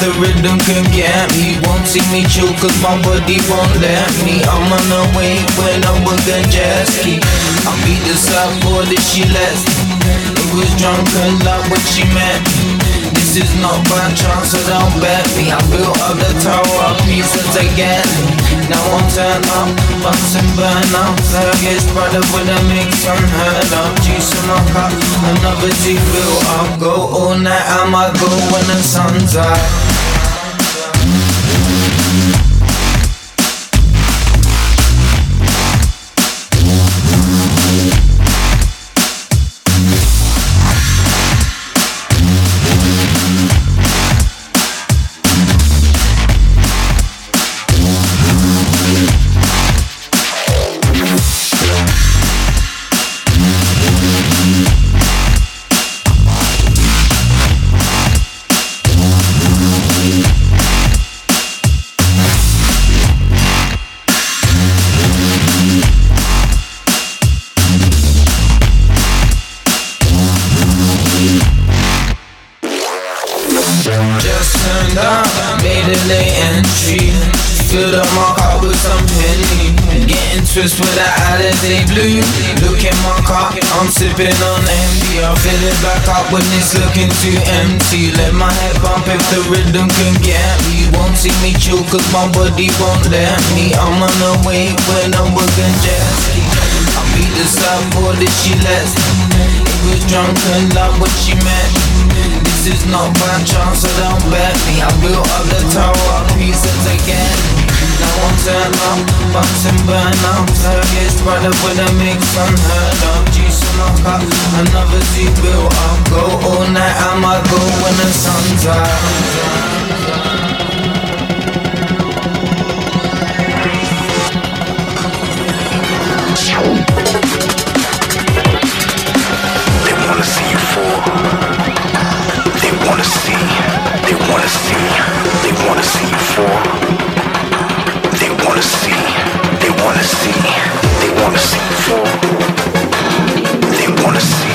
the rhythm can get me. Won't see me chill cause my body won't let me. I'm on the way when I'm with the jet ski. I beat the surfboard if she lets. It was drunken love when she met me. This is not by chance, so don't bet me. I built up the tower, of pieces me. Now I'm turned up, and burn up. Turkish brother with a mix unheard of. Juice in my cup, another G built up. Go all night, I might go when the sun's up. Twist with a holiday blue. Look in my car, I'm sipping on empty. I fill it back up when it's looking too empty. Let my head bump if the rhythm can get me. Won't see me chill cause my body won't let me. I'm on the way when I'm working jet ski. I beat the surfboard if she lets me. It was drunken love what she meant. This is not by chance, so don't bet me. I built up the tower, pieces again. Now I'm turned up, bumps and burn up Turkish brother with a mix unheard of Juice in my cup, another Z built up Go. All night, I might go when the sun's out. They wanna see, you for they wanna see, they wanna see. They wanna see you fall wanna see, they wanna see, they wanna see you fall. They wanna see,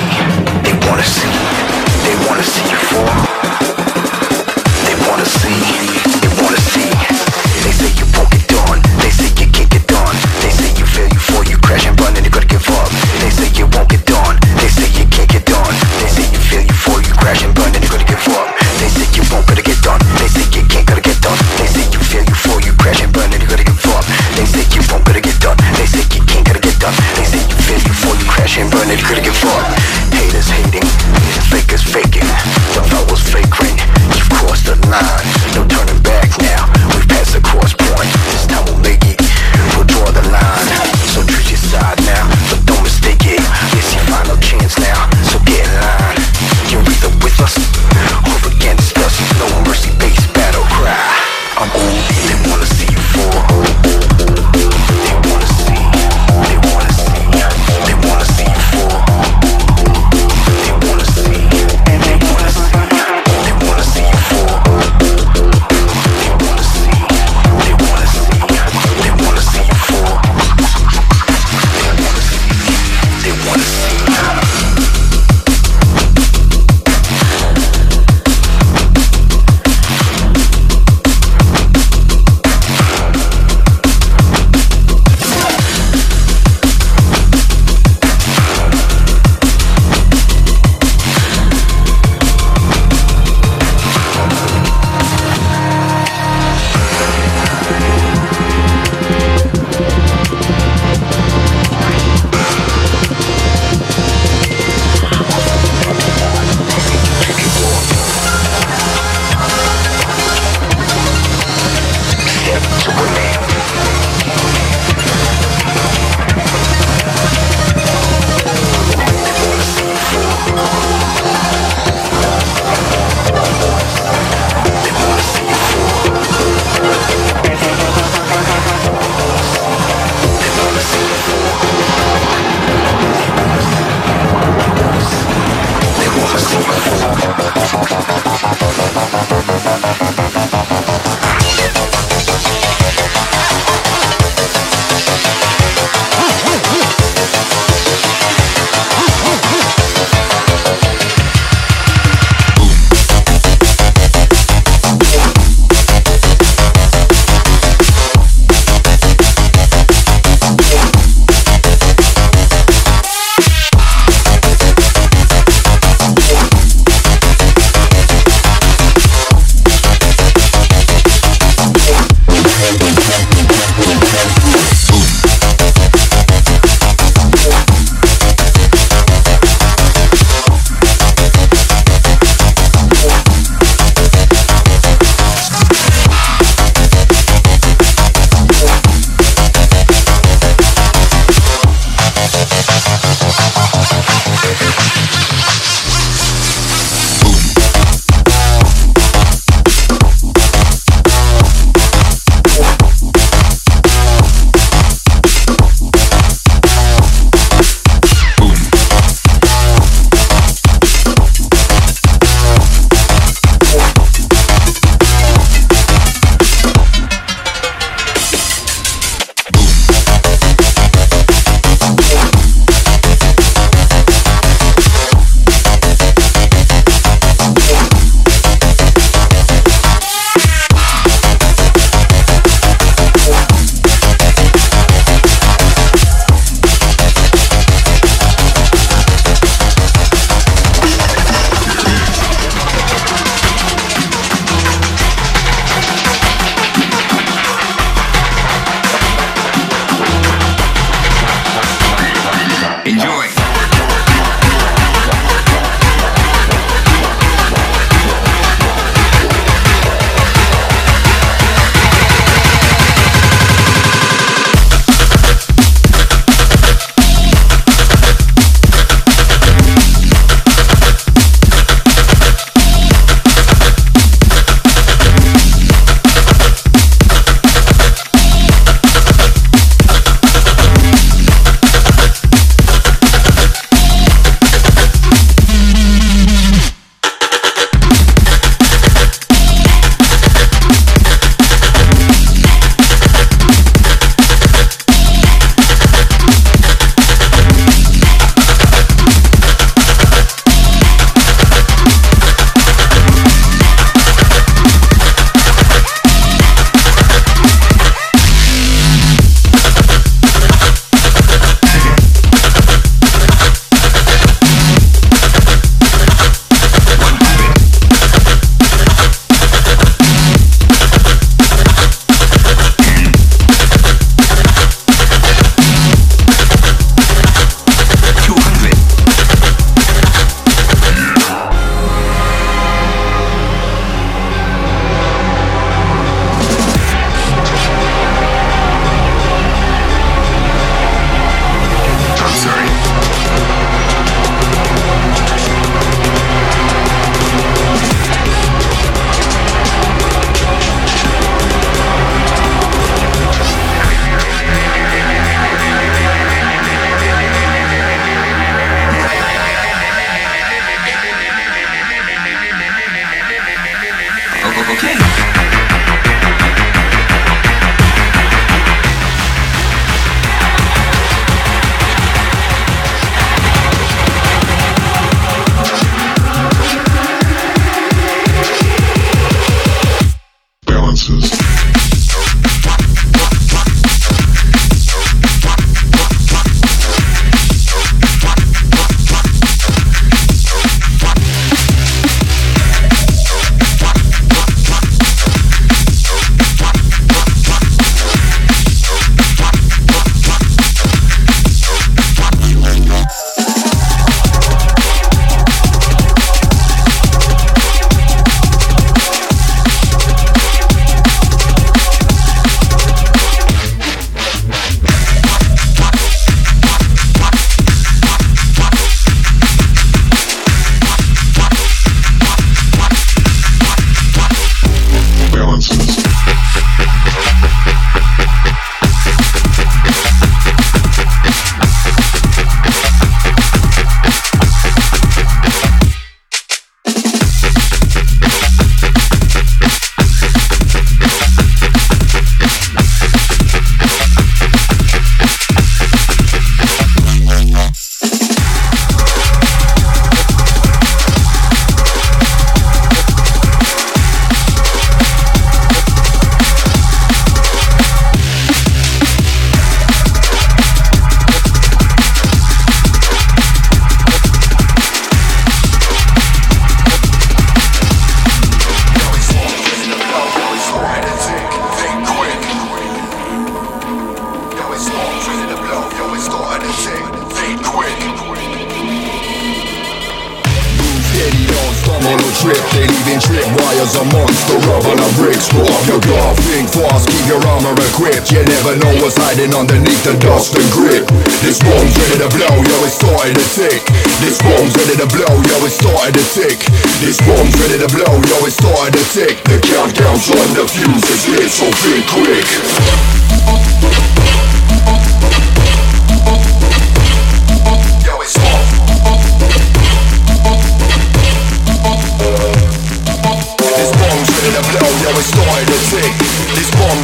You never know what's hiding underneath the dust and grip. This bomb's ready to blow, yo, it's starting to tick. This bomb's ready to blow, yo, it's starting to tick. This bomb's ready to blow, yo, it's starting to tick. The countdown's on, the fuse is lit, so think quick.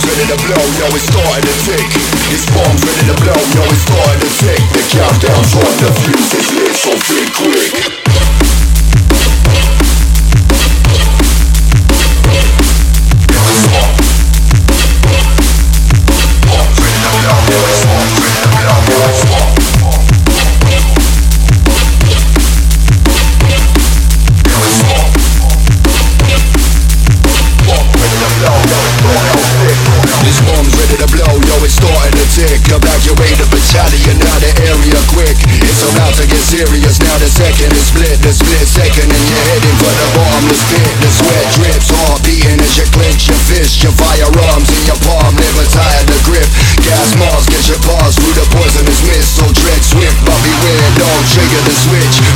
ready to blow, yo it's starting to tick. This bomb's ready to blow, yo it's starting to tick. The countdown's on, the fuse is lit, so think quick. split the split second and you're heading for the bottomless pit The sweat drips. Heart beating as you clench your fist Your firearms in your palm, never tired the grip. Gas mask as you pass through the poisonous mist. So tread swift, but beware, don't trigger the switch.